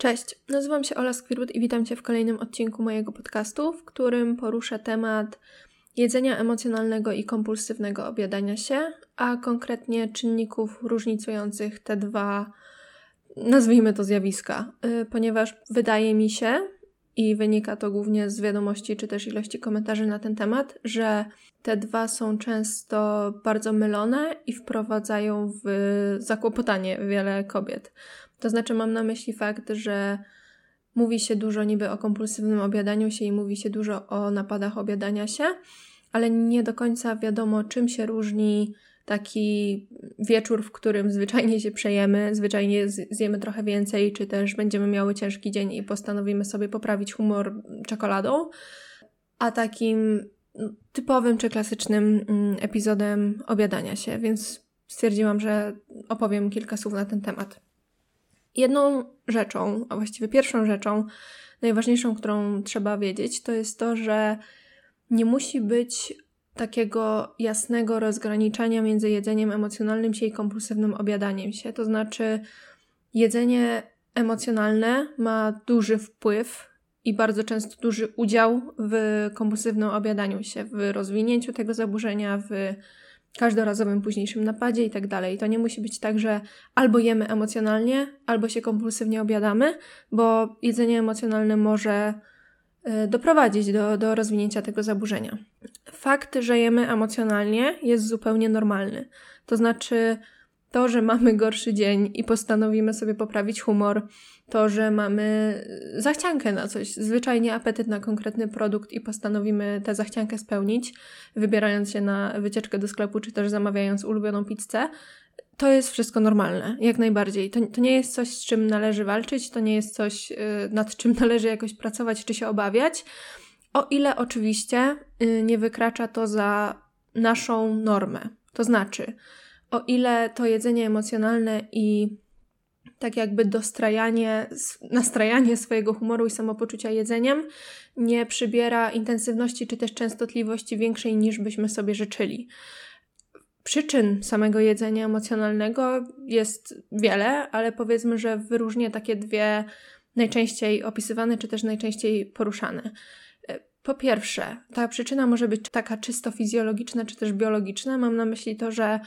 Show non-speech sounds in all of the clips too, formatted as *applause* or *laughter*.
Cześć, nazywam się Ola Squirwood i witam Cię w kolejnym odcinku mojego podcastu, w którym poruszę temat jedzenia emocjonalnego i kompulsywnego objadania się, a konkretnie czynników różnicujących te dwa, nazwijmy to zjawiska, y, ponieważ wydaje mi się, i wynika to głównie z wiadomości czy też ilości komentarzy na ten temat, że te dwa są często bardzo mylone i wprowadzają w zakłopotanie wiele kobiet. To znaczy, mam na myśli fakt, że mówi się dużo niby o kompulsywnym obiadaniu się i mówi się dużo o napadach obiadania się, ale nie do końca wiadomo, czym się różni taki wieczór, w którym zwyczajnie się przejemy, zwyczajnie zjemy trochę więcej, czy też będziemy miały ciężki dzień i postanowimy sobie poprawić humor czekoladą, a takim typowym czy klasycznym mm, epizodem obiadania się, więc stwierdziłam, że opowiem kilka słów na ten temat. Jedną rzeczą, a właściwie pierwszą rzeczą, najważniejszą, którą trzeba wiedzieć, to jest to, że nie musi być takiego jasnego rozgraniczenia między jedzeniem emocjonalnym się i kompulsywnym obiadaniem się. To znaczy, jedzenie emocjonalne ma duży wpływ i bardzo często duży udział w kompulsywnym obiadaniu się, w rozwinięciu tego zaburzenia, w każdorazowym późniejszym napadzie i tak dalej. To nie musi być tak, że albo jemy emocjonalnie, albo się kompulsywnie obiadamy, bo jedzenie emocjonalne może y, doprowadzić do, do rozwinięcia tego zaburzenia. Fakt, że jemy emocjonalnie jest zupełnie normalny. To znaczy, to, że mamy gorszy dzień i postanowimy sobie poprawić humor, to, że mamy zachciankę na coś, zwyczajnie apetyt na konkretny produkt i postanowimy tę zachciankę spełnić, wybierając się na wycieczkę do sklepu, czy też zamawiając ulubioną pizzę, to jest wszystko normalne, jak najbardziej. To, to nie jest coś, z czym należy walczyć, to nie jest coś, y, nad czym należy jakoś pracować czy się obawiać, o ile oczywiście y, nie wykracza to za naszą normę. To znaczy, o ile to jedzenie emocjonalne i tak jakby dostrajanie, nastrajanie swojego humoru i samopoczucia jedzeniem nie przybiera intensywności czy też częstotliwości większej niż byśmy sobie życzyli. Przyczyn samego jedzenia emocjonalnego jest wiele, ale powiedzmy, że wyróżnię takie dwie najczęściej opisywane czy też najczęściej poruszane. Po pierwsze, ta przyczyna może być taka czysto fizjologiczna czy też biologiczna. Mam na myśli to, że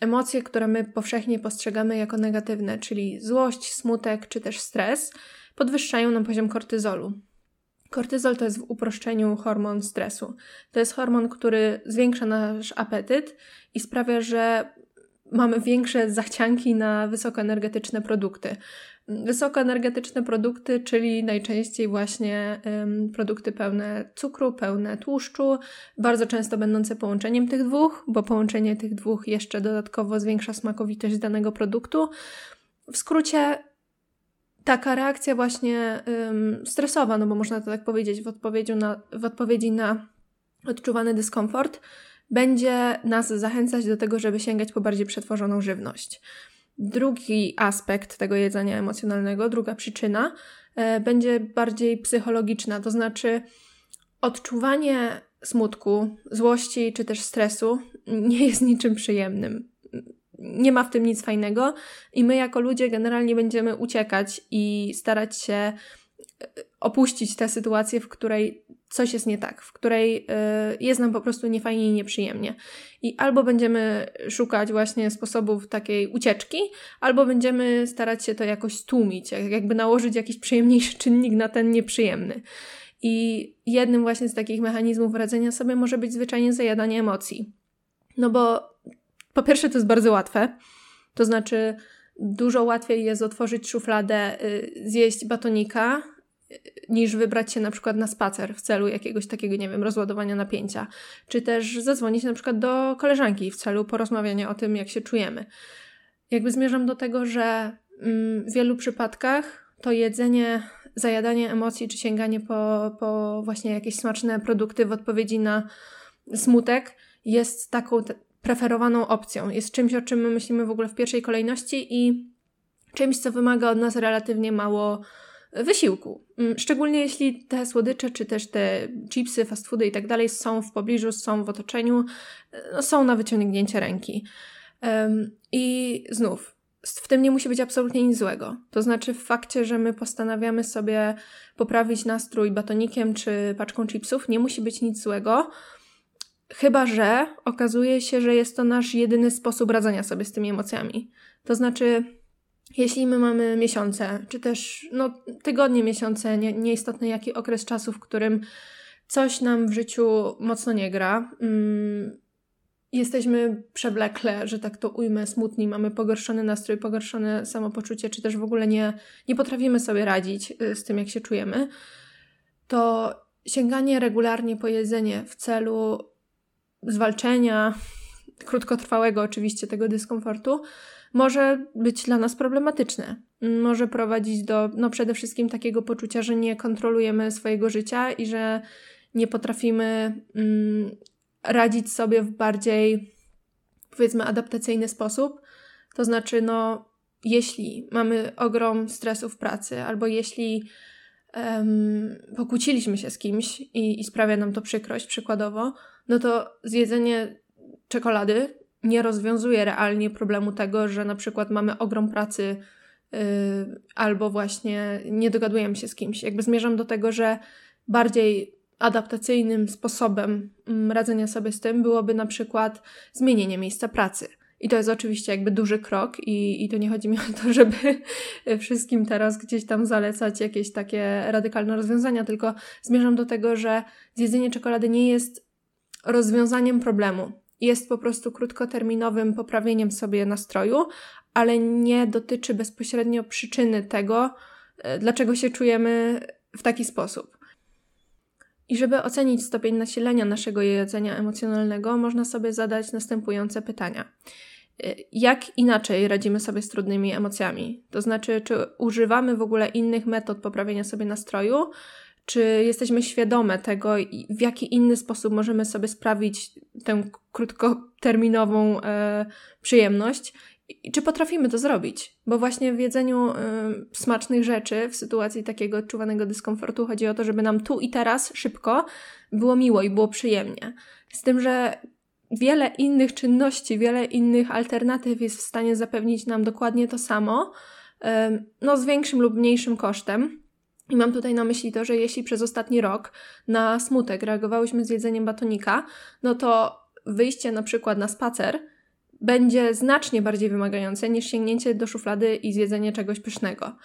emocje, które my powszechnie postrzegamy jako negatywne, czyli złość, smutek czy też stres, podwyższają nam poziom kortyzolu. Kortyzol to jest w uproszczeniu hormon stresu. To jest hormon, który zwiększa nasz apetyt i sprawia, że mamy większe zachcianki na wysokoenergetyczne produkty wysokoenergetyczne produkty, czyli najczęściej właśnie produkty pełne cukru, pełne tłuszczu, bardzo często będące połączeniem tych dwóch, bo połączenie tych dwóch jeszcze dodatkowo zwiększa smakowitość danego produktu. W skrócie, taka reakcja właśnie stresowa, no bo można to tak powiedzieć, w, odpowiedzi na, w odpowiedzi na odczuwany dyskomfort, będzie nas zachęcać do tego, żeby sięgać po bardziej przetworzoną żywność. Drugi aspekt tego jedzenia emocjonalnego, druga przyczyna, e, będzie bardziej psychologiczna, to znaczy odczuwanie smutku, złości czy też stresu nie jest niczym przyjemnym. Nie ma w tym nic fajnego i my jako ludzie generalnie będziemy uciekać i starać się e, opuścić tę sytuację, w której coś jest nie tak, w której y, jest nam po prostu niefajnie i nieprzyjemnie. I albo będziemy szukać właśnie sposobów takiej ucieczki, albo będziemy starać się to jakoś stłumić, jakby nałożyć jakiś przyjemniejszy czynnik na ten nieprzyjemny. I jednym właśnie z takich mechanizmów radzenia sobie może być zwyczajnie zajadanie emocji. No bo po pierwsze to jest bardzo łatwe, to znaczy dużo łatwiej jest otworzyć szufladę, y, zjeść batonika, niż wybrać się na przykład na spacer w celu jakiegoś takiego, nie wiem, rozładowania napięcia, czy też zadzwonić na przykład do koleżanki w celu porozmawiania o tym, jak się czujemy. Jakby zmierzam do tego, że mm, w wielu przypadkach to jedzenie, zajadanie emocji, czy sięganie po, po właśnie jakieś smaczne produkty w odpowiedzi na smutek jest taką preferowaną opcją. Jest czymś, o czym my myślimy w ogóle w pierwszej kolejności i czymś, co wymaga od nas relatywnie mało wysiłku. Mm, szczególnie jeśli te słodycze, czy też te chipsy, fast foody i tak dalej są w pobliżu, są w otoczeniu, no są na wyciągnięcie ręki. I znów, w tym nie musi być absolutnie nic złego. To znaczy w fakcie, że my postanawiamy sobie poprawić nastrój batonikiem czy paczką chipsów, nie musi być nic złego. Chyba, że okazuje się, że jest to nasz jedyny sposób radzenia sobie z tymi emocjami. To znaczy, jeśli my mamy miesiące, czy też no, tygodnie, miesiące, nie, nieistotny jaki okres czasu, w którym coś nam w życiu mocno nie gra, mm, jesteśmy przewlekle, że tak to ujmę, smutni, mamy pogorszony nastrój, pogorszone samopoczucie, czy też w ogóle nie, nie potrafimy sobie radzić y, z tym, jak się czujemy, to sięganie regularnie po jedzenie w celu zwalczenia krótkotrwałego oczywiście tego dyskomfortu może być dla nas problematyczne. Może prowadzić do, no przede wszystkim takiego poczucia, że nie kontrolujemy swojego życia i że nie potrafimy mm, radzić sobie w bardziej, powiedzmy, adaptacyjny sposób. To znaczy, no, jeśli mamy ogrom stresu w pracy, albo jeśli um, pokłóciliśmy się z kimś i, i sprawia nam to przykrość, przykładowo, no to zjedzenie czekolady nie rozwiązuje realnie problemu tego, że na przykład mamy ogrom pracy yy, albo właśnie nie dogadujemy się z kimś. Jakby zmierzam do tego, że bardziej adaptacyjnym sposobem mm, radzenia sobie z tym byłoby na przykład zmienienie miejsca pracy. I to jest oczywiście jakby duży krok, i, i to nie chodzi mi o to, *laughs* żeby wszystkim teraz gdzieś tam zalecać jakieś takie radykalne rozwiązania, tylko zmierzam do tego, że zjedzenie czekolady nie jest rozwiązaniem problemu. Jest po prostu krótkoterminowym poprawieniem sobie nastroju, ale nie dotyczy bezpośrednio przyczyny tego, e, dlaczego się czujemy w taki sposób. I żeby ocenić stopień nasilenia naszego jedzenia emocjonalnego, można sobie zadać następujące pytania. Y, jak inaczej radzimy sobie z trudnymi emocjami? To znaczy, czy używamy w ogóle innych metod poprawienia sobie nastroju, czy jesteśmy świadome tego, w jaki inny sposób możemy sobie sprawić tę krótkoterminową e, przyjemność i czy potrafimy to zrobić? Bo właśnie w jedzeniu y, smacznych rzeczy, w sytuacji takiego odczuwanego dyskomfortu, chodzi o to, żeby nam tu i teraz szybko było miło i było przyjemnie. Z tym, że wiele innych czynności, wiele innych alternatyw jest w stanie zapewnić nam dokładnie to samo, y, no z większym lub mniejszym kosztem. I mam tutaj na myśli to, że jeśli przez ostatni rok na smutek reagowałyśmy z jedzeniem batonika, no to wyjście na przykład na spacer będzie znacznie bardziej wymagające niż sięgnięcie do szuflady i zjedzenie czegoś pysznego.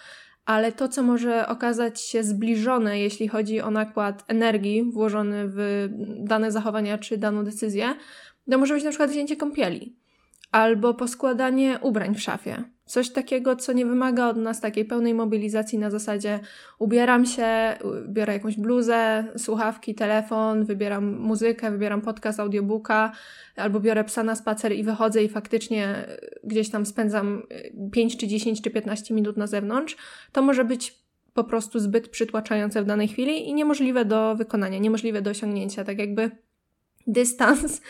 Ale to, co może okazać się zbliżone, jeśli chodzi o nakład energii włożony w dane zachowania czy daną decyzję, to może być na przykład wzięcie kąpieli albo poskładanie ubrań w szafie. Coś takiego, co nie wymaga od nas takiej pełnej mobilizacji na zasadzie ubieram się, biorę jakąś bluzę, słuchawki, telefon, wybieram muzykę, wybieram podcast, audiobooka, albo biorę psa na spacer i wychodzę i faktycznie gdzieś tam spędzam 5 czy 10 czy 15 minut na zewnątrz. To może być po prostu zbyt przytłaczające w danej chwili i niemożliwe do wykonania, niemożliwe do osiągnięcia. Tak jakby dystans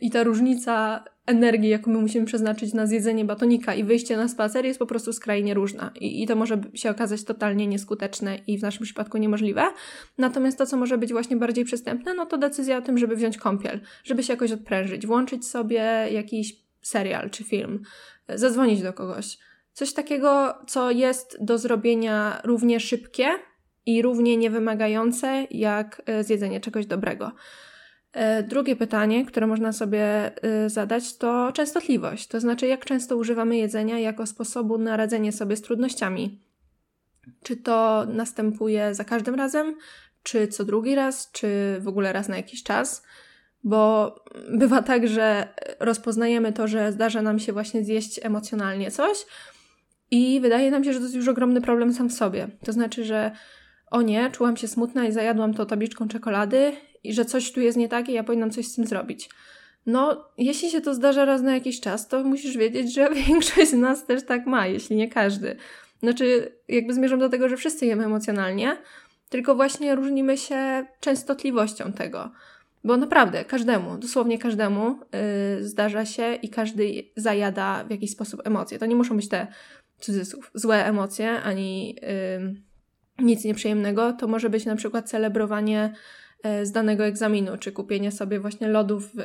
i ta różnica energii, jaką my musimy przeznaczyć na zjedzenie batonika i wyjście na spacer jest po prostu skrajnie różna. I, I to może się okazać totalnie nieskuteczne i w naszym przypadku niemożliwe. Natomiast to, co może być właśnie bardziej przystępne, no to decyzja o tym, żeby wziąć kąpiel, żeby się jakoś odprężyć, włączyć sobie jakiś serial czy film, zadzwonić do kogoś. Coś takiego, co jest do zrobienia równie szybkie i równie niewymagające jak e, zjedzenie czegoś dobrego. E, drugie pytanie, które można sobie e, zadać, to częstotliwość. To znaczy, jak często używamy jedzenia jako sposobu na radzenie sobie z trudnościami. Czy to następuje za każdym razem, czy co drugi raz, czy w ogóle raz na jakiś czas? Bo bywa tak, że rozpoznajemy to, że zdarza nam się właśnie zjeść emocjonalnie coś i wydaje nam się, że to jest już ogromny problem sam w sobie. To znaczy, że o nie, czułam się smutna i zajadłam to tabliczką czekolady i że coś tu jest nie tak i ja powinnam coś z tym zrobić. No, jeśli się to zdarza raz na jakiś czas, to musisz wiedzieć, że *laughs* większość z nas też tak ma, jeśli nie każdy. Znaczy, jakby zmierzam do tego, że wszyscy jemy emocjonalnie, tylko właśnie różnimy się częstotliwością tego. Bo naprawdę, każdemu, dosłownie każdemu yy, zdarza się i każdy zajada w jakiś sposób emocje. To nie muszą być te, cudzysłów, złe emocje, ani yy, nic nieprzyjemnego. To może być na przykład celebrowanie z danego egzaminu, czy kupienie sobie właśnie lodów w,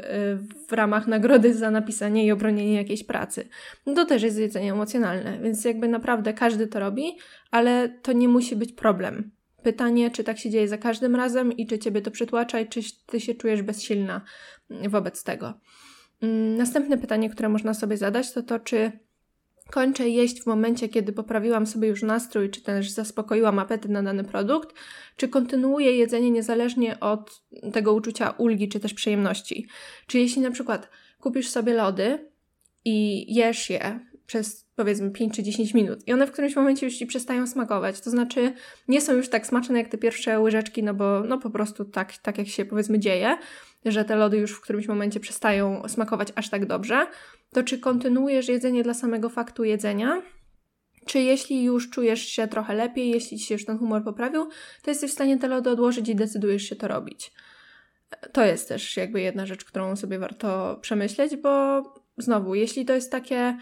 w, ramach nagrody za napisanie i obronienie jakiejś pracy. No to też jest jedzenie emocjonalne, więc jakby naprawdę każdy to robi, ale to nie musi być problem. Pytanie, czy tak się dzieje za każdym razem i czy ciebie to przytłacza i czy ty się czujesz bezsilna wobec tego. Mm, następne pytanie, które można sobie zadać, to to, czy kończę jeść w momencie, kiedy poprawiłam sobie już nastrój, czy też zaspokoiłam apetyt na dany produkt, czy kontynuuję jedzenie niezależnie od tego uczucia ulgi, czy też przyjemności. Czy jeśli na przykład kupisz sobie lody i jesz je przez powiedzmy 5 czy 10 minut i one w którymś momencie już Ci przestają smakować, to znaczy nie są już tak smaczne jak te pierwsze łyżeczki, no bo no po prostu tak, tak jak się powiedzmy dzieje, że te lody już w którymś momencie przestają smakować aż tak dobrze, to czy kontynuujesz jedzenie dla samego faktu jedzenia, czy jeśli już czujesz się trochę lepiej, jeśli ci się już ten humor poprawił, to jesteś w stanie te lody odłożyć i decydujesz się to robić. To jest też jakby jedna rzecz, którą sobie warto przemyśleć, bo znowu, jeśli to jest takie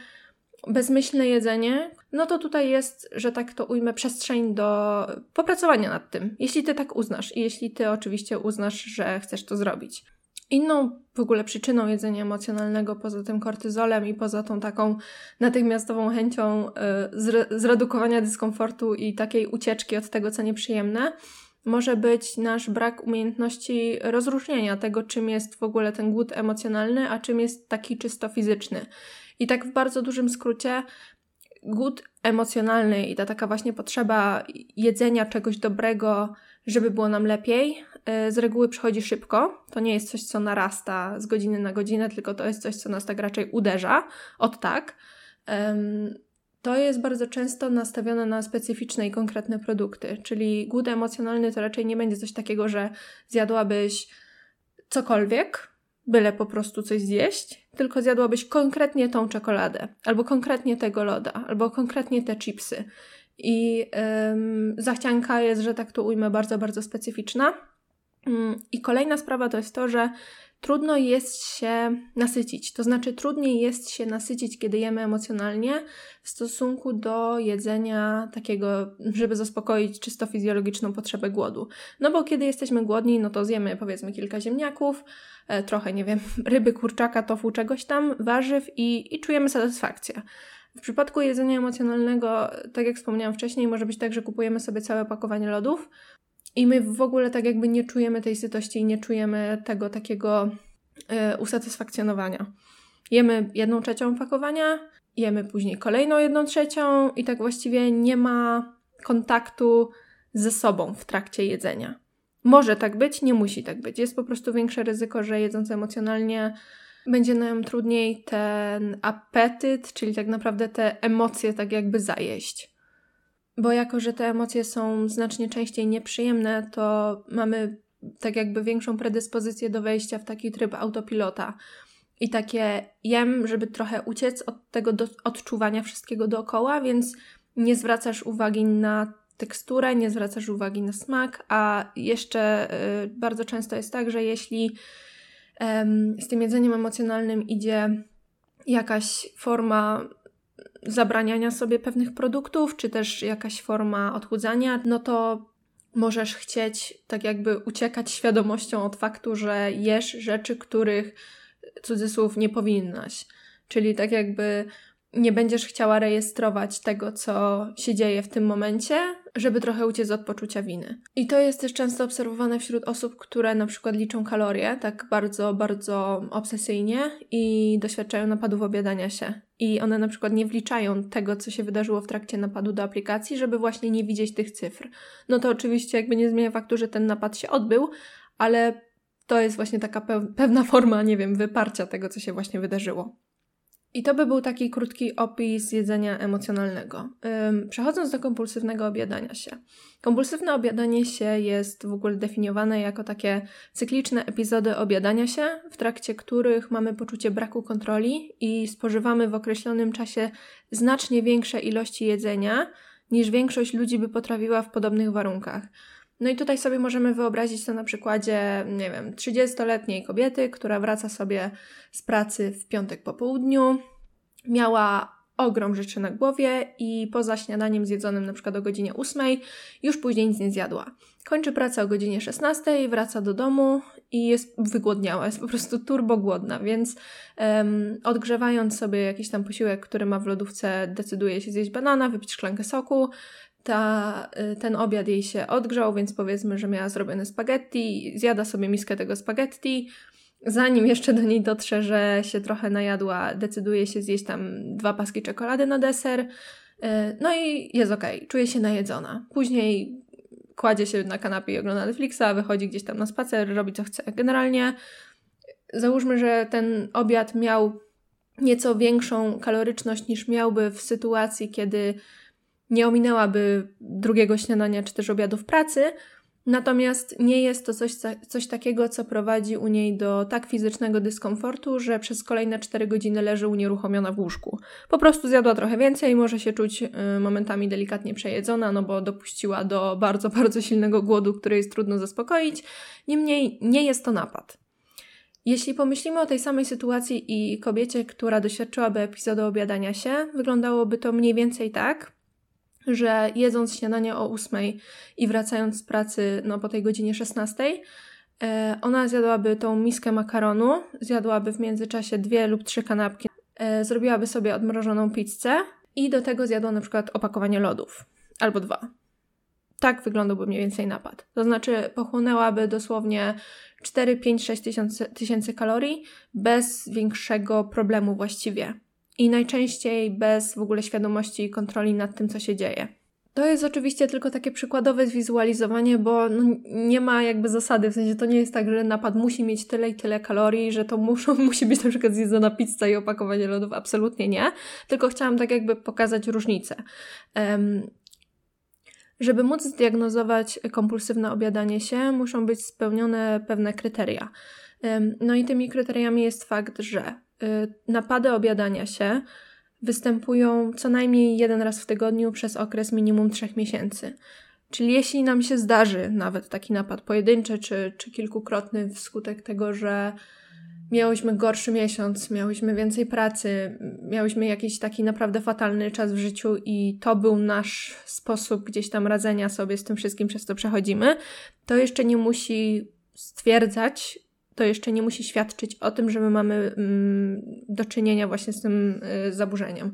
bezmyślne jedzenie, no to tutaj jest, że tak to ujmę, przestrzeń do popracowania nad tym, jeśli ty tak uznasz i jeśli ty oczywiście uznasz, że chcesz to zrobić. Inną w ogóle przyczyną jedzenia emocjonalnego, poza tym kortyzolem i poza tą taką natychmiastową chęcią y, zredukowania dyskomfortu i takiej ucieczki od tego, co nieprzyjemne, może być nasz brak umiejętności rozróżnienia tego, czym jest w ogóle ten głód emocjonalny, a czym jest taki czysto fizyczny. I tak w bardzo dużym skrócie, głód emocjonalny i ta taka właśnie potrzeba jedzenia czegoś dobrego, żeby było nam lepiej, y, z reguły przychodzi szybko. To nie jest coś, co narasta z godziny na godzinę, tylko to jest coś, co nas tak raczej uderza. Od tak. To jest bardzo często nastawione na specyficzne i konkretne produkty, czyli głód emocjonalny to raczej nie będzie coś takiego, że zjadłabyś cokolwiek, byle po prostu coś zjeść, tylko zjadłabyś konkretnie tą czekoladę, albo konkretnie tego loda, albo konkretnie te chipsy. I ym, zachcianka jest, że tak to ujmę, bardzo, bardzo specyficzna. Ym, I kolejna sprawa to jest to, że trudno jest się nasycić. To znaczy, trudniej jest się nasycić, kiedy jemy emocjonalnie, w stosunku do jedzenia takiego, żeby zaspokoić czysto fizjologiczną potrzebę głodu. No bo kiedy jesteśmy głodni, no to zjemy powiedzmy kilka ziemniaków, e, trochę, nie wiem, *laughs* ryby, kurczaka, tofu, czegoś tam, warzyw i, i czujemy satysfakcję. W przypadku jedzenia emocjonalnego, tak jak wspomniałam wcześniej, może być tak, że kupujemy sobie całe pakowanie lodów, i my w ogóle tak jakby nie czujemy tej sytości i nie czujemy tego takiego y, usatysfakcjonowania. Jemy jedną trzecią pakowania, jemy później kolejną jedną trzecią i tak właściwie nie ma kontaktu ze sobą w trakcie jedzenia. Może tak być, nie musi tak być. Jest po prostu większe ryzyko, że jedząc emocjonalnie będzie nam trudniej ten apetyt, czyli tak naprawdę te emocje tak jakby zajeść bo jako, że te emocje są znacznie częściej nieprzyjemne, to mamy tak jakby większą predyspozycję do wejścia w taki tryb autopilota. I takie jem, żeby trochę uciec od tego do, odczuwania wszystkiego dookoła, więc nie zwracasz uwagi na teksturę, nie zwracasz uwagi na smak, a jeszcze y, bardzo często jest tak, że jeśli y, z tym jedzeniem emocjonalnym idzie jakaś forma zabraniania sobie pewnych produktów, czy też jakaś forma odchudzania, no to możesz chcieć tak jakby uciekać świadomością od faktu, że jesz rzeczy, których cudzysłów nie powinnaś. Czyli tak jakby nie będziesz chciała rejestrować tego, co się dzieje w tym momencie, żeby trochę uciec od poczucia winy. I to jest też często obserwowane wśród osób, które na przykład liczą kalorie tak bardzo, bardzo obsesyjnie i doświadczają napadów obiadania się. I one na przykład nie wliczają tego, co się wydarzyło w trakcie napadu do aplikacji, żeby właśnie nie widzieć tych cyfr. No to oczywiście jakby nie zmienia faktu, że ten napad się odbył, ale to jest właśnie taka pewna forma, nie wiem, wyparcia tego, co się właśnie wydarzyło. I to by był taki krótki opis jedzenia emocjonalnego. Przechodząc do kompulsywnego obiadania się. Kompulsywne obiadanie się jest w ogóle definiowane jako takie cykliczne epizody obiadania się, w trakcie których mamy poczucie braku kontroli i spożywamy w określonym czasie znacznie większe ilości jedzenia, niż większość ludzi by potrafiła w podobnych warunkach. No i tutaj sobie możemy wyobrazić to na przykładzie, nie wiem, 30-letniej kobiety, która wraca sobie z pracy w piątek po południu, miała ogrom rzeczy na głowie i poza śniadaniem zjedzonym na przykład o godzinie 8 już później nic nie zjadła. Kończy pracę o godzinie 16, wraca do domu i jest wygłodniała, jest po prostu turbo głodna, więc um, odgrzewając sobie jakiś tam posiłek, który ma w lodówce, decyduje się zjeść banana, wypić szklankę soku, ta, y, ten obiad jej się odgrzał, więc powiedzmy, że miała zrobione spaghetti, zjada sobie miskę tego spaghetti, zanim jeszcze do niej dotrze, że się trochę najadła, decyduje się zjeść tam dwa paski czekolady na deser, y, no i jest okej, okay, czuje się najedzona. Później kładzie się na kanapie i ogląda Netflixa, wychodzi gdzieś tam na spacer, robi co chce. Generalnie załóżmy, że ten obiad miał nieco większą kaloryczność niż miałby w sytuacji, kiedy nie ominęłaby drugiego śniadania czy też obiadu w pracy, natomiast nie jest to coś, coś takiego, co prowadzi u niej do tak fizycznego dyskomfortu, że przez kolejne 4 godziny leży unieruchomiona w łóżku. Po prostu zjadła trochę więcej, może się czuć y, momentami delikatnie przejedzona, no bo dopuściła do bardzo, *laughs* bardzo silnego głodu, który jest trudno zaspokoić. Niemniej nie jest to napad. Jeśli pomyślimy o tej samej sytuacji i kobiecie, która doświadczyłaby epizodu obiadania się, wyglądałoby to mniej więcej tak, że jedząc śniadanie o 8 i wracając z pracy no, po tej godzinie 16, e, ona zjadłaby tą miskę makaronu, zjadłaby w międzyczasie dwie lub trzy kanapki, e, zrobiłaby sobie odmrożoną pizzę i do tego zjadła na przykład opakowanie lodów albo dwa. Tak wyglądałby mniej więcej napad. To znaczy pochłonęłaby dosłownie 4, 5, 6 tysięcy, tysięcy kalorii bez większego problemu właściwie i najczęściej bez w ogóle świadomości i kontroli nad tym, co się dzieje. To jest oczywiście tylko takie przykładowe zwizualizowanie, bo no nie ma jakby zasady, w sensie to nie jest tak, że napad musi mieć tyle i tyle kalorii, że to muszą, *laughs* musi być na przykład zjedzona pizza i opakowanie lodów. Absolutnie nie. Tylko chciałam tak jakby pokazać różnicę. Um, żeby móc zdiagnozować kompulsywne obiadanie się, muszą być spełnione pewne kryteria. No i tymi kryteriami jest fakt, że napady obiadania się występują co najmniej jeden raz w tygodniu przez okres minimum trzech miesięcy. Czyli jeśli nam się zdarzy nawet taki napad pojedynczy czy, czy kilkukrotny wskutek tego, że miałyśmy gorszy miesiąc, miałyśmy więcej pracy, miałyśmy jakiś taki naprawdę fatalny czas w życiu i to był nasz sposób gdzieś tam radzenia sobie z tym wszystkim, przez co przechodzimy, to jeszcze nie musi stwierdzać, to jeszcze nie musi świadczyć o tym, że my mamy mm, do czynienia właśnie z tym y, zaburzeniem.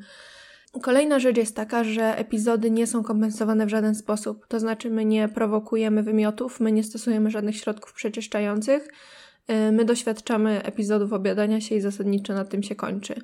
Kolejna rzecz jest taka, że epizody nie są kompensowane w żaden sposób. To znaczy, my nie prowokujemy wymiotów, my nie stosujemy żadnych środków przeczyszczających. Y, my doświadczamy epizodów obiadania się i zasadniczo na tym się kończy.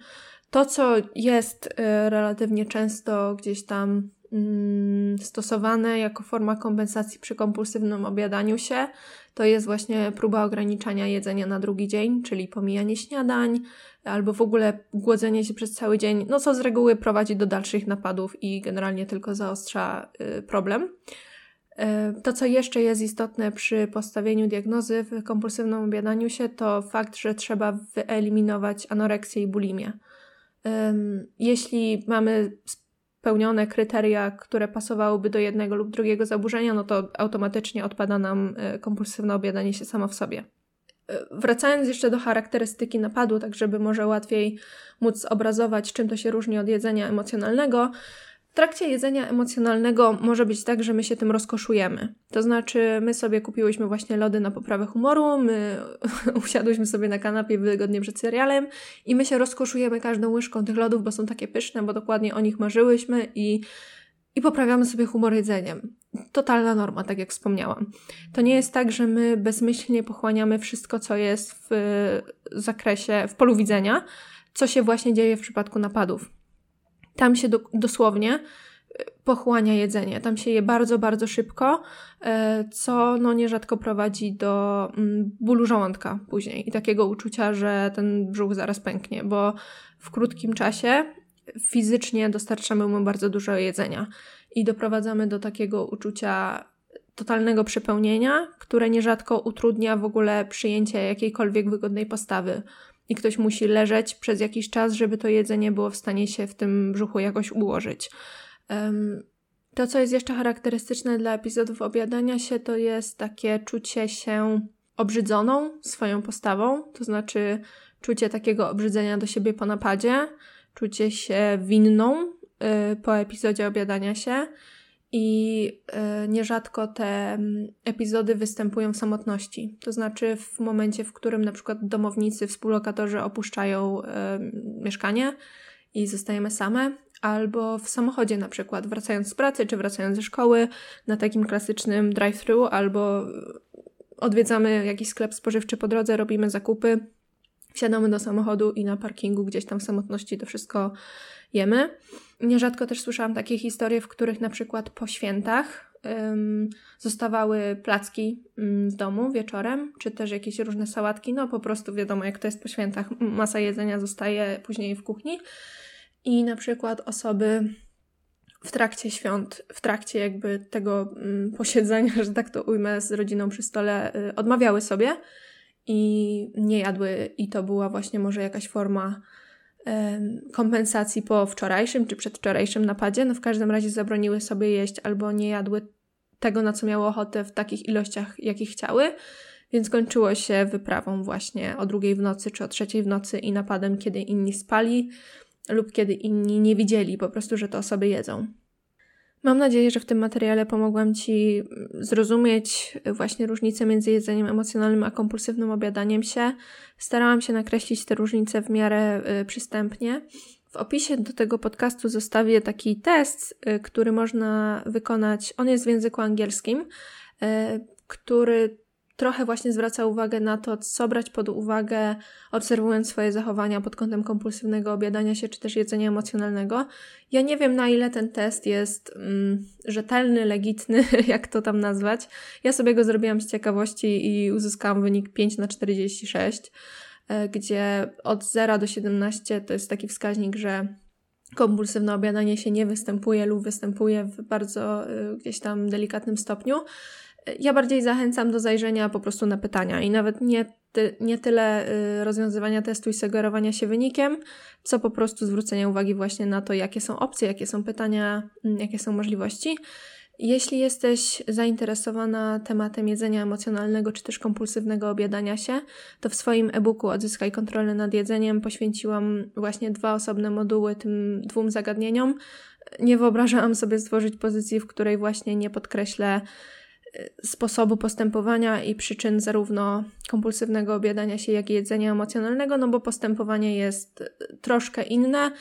To, co jest y, relatywnie często gdzieś tam mm, stosowane jako forma kompensacji przy kompulsywnym obiadaniu się, to jest właśnie próba ograniczania jedzenia na drugi dzień, czyli pomijanie śniadań, albo w ogóle głodzenie się przez cały dzień, no co z reguły prowadzi do dalszych napadów i generalnie tylko zaostrza y, problem. Y, to, co jeszcze jest istotne przy postawieniu diagnozy w kompulsywnym obiadaniu się, to fakt, że trzeba wyeliminować anoreksję i bulimię. Jeśli mamy spełnione kryteria, które pasowałyby do jednego lub drugiego zaburzenia, no to automatycznie odpada nam e, kompulsywne obiadanie się samo w sobie. E, wracając jeszcze do charakterystyki napadu, tak żeby może łatwiej móc obrazować, czym to się różni od jedzenia emocjonalnego, w trakcie jedzenia emocjonalnego może być tak, że my się tym rozkoszujemy. To znaczy, my sobie kupiłyśmy właśnie lody na poprawę humoru, my *laughs* usiadłyśmy sobie na kanapie wygodnie przed serialem i my się rozkoszujemy każdą łyżką tych lodów, bo są takie pyszne, bo dokładnie o nich marzyłyśmy i, i poprawiamy sobie humor jedzeniem. Totalna norma, tak jak wspomniałam. To nie jest tak, że my bezmyślnie pochłaniamy wszystko, co jest w zakresie, w polu widzenia, co się właśnie dzieje w przypadku napadów tam się do, dosłownie e, pochłania jedzenie. Tam się je bardzo, bardzo szybko, e, co no nierzadko prowadzi do mm, bólu żołądka później i takiego uczucia, że ten brzuch zaraz pęknie, bo w krótkim czasie fizycznie dostarczamy mu bardzo dużo jedzenia i doprowadzamy do takiego uczucia totalnego przepełnienia, które nierzadko utrudnia w ogóle przyjęcie jakiejkolwiek wygodnej postawy i ktoś musi leżeć przez jakiś czas, żeby to jedzenie było w stanie się w tym brzuchu jakoś ułożyć. To, co jest jeszcze charakterystyczne dla epizodów obiadania się, to jest takie czucie się obrzydzoną swoją postawą, to znaczy czucie takiego obrzydzenia do siebie po napadzie, czucie się winną y, po epizodzie obiadania się i y, nierzadko te mm, epizody występują w samotności. To znaczy w momencie, w którym na przykład domownicy, współlokatorzy opuszczają y, mieszkanie i zostajemy same, albo w samochodzie na przykład, wracając z pracy czy wracając ze szkoły na takim klasycznym drive-thru, albo odwiedzamy jakiś sklep spożywczy po drodze, robimy zakupy, wsiadamy do samochodu i na parkingu gdzieś tam w samotności to wszystko jemy. Nierzadko też słyszałam takie historie, w których na przykład po świętach zostawały placki w domu wieczorem, czy też jakieś różne sałatki. No po prostu wiadomo, jak to jest po świętach, masa jedzenia zostaje później w kuchni. I na przykład osoby w trakcie świąt, w trakcie jakby tego posiedzenia, że tak to ujmę, z rodziną przy stole, y, odmawiały sobie i nie jadły, i to była właśnie może jakaś forma kompensacji po wczorajszym czy przedwczorajszym napadzie. No w każdym razie zabroniły sobie jeść albo nie jadły tego, na co miały ochotę w takich ilościach, jakich chciały. Więc kończyło się wyprawą właśnie o drugiej w nocy czy o trzeciej w nocy i napadem, kiedy inni spali lub kiedy inni nie widzieli po prostu, że to osoby jedzą. Mam nadzieję, że w tym materiale pomogłam Ci zrozumieć właśnie różnicę między jedzeniem emocjonalnym a kompulsywnym obiadaniem się. Starałam się nakreślić te różnice w miarę y, przystępnie. W opisie do tego podcastu zostawię taki test, y, który można wykonać. On jest w języku angielskim, y, który trochę właśnie zwraca uwagę na to, co brać pod uwagę, obserwując swoje zachowania pod kątem kompulsywnego obiadania się czy też jedzenia emocjonalnego. Ja nie wiem, na ile ten test jest mm, rzetelny, legitny, *laughs* jak to tam nazwać. Ja sobie go zrobiłam z ciekawości i uzyskałam wynik 5 na 46, e, gdzie od 0 do 17 to jest taki wskaźnik, że kompulsywne obiadanie się nie występuje lub występuje w bardzo y, gdzieś tam delikatnym stopniu. Ja bardziej zachęcam do zajrzenia po prostu na pytania i nawet nie, ty, nie tyle y, rozwiązywania testu i sugerowania się wynikiem, co po prostu zwrócenia uwagi właśnie na to, jakie są opcje, jakie są pytania, mm, jakie są możliwości. Jeśli jesteś zainteresowana tematem jedzenia emocjonalnego czy też kompulsywnego obiadania się, to w swoim e-booku Odzyskaj kontrolę nad jedzeniem poświęciłam właśnie dwa osobne moduły tym dwóm zagadnieniom. Nie wyobrażałam sobie stworzyć pozycji, w której właśnie nie podkreślę sposobu postępowania i przyczyn zarówno kompulsywnego obiadania się, jak i jedzenia emocjonalnego, no bo postępowanie jest troszkę inne.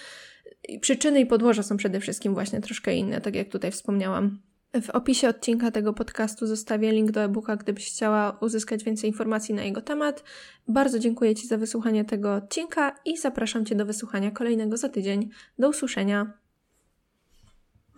Przyczyny i podłoża są przede wszystkim właśnie troszkę inne, tak jak tutaj wspomniałam. W opisie odcinka tego podcastu zostawię link do e-booka, gdybyś chciała uzyskać więcej informacji na jego temat. Bardzo dziękuję Ci za wysłuchanie tego odcinka i zapraszam Cię do wysłuchania kolejnego za tydzień. Do usłyszenia.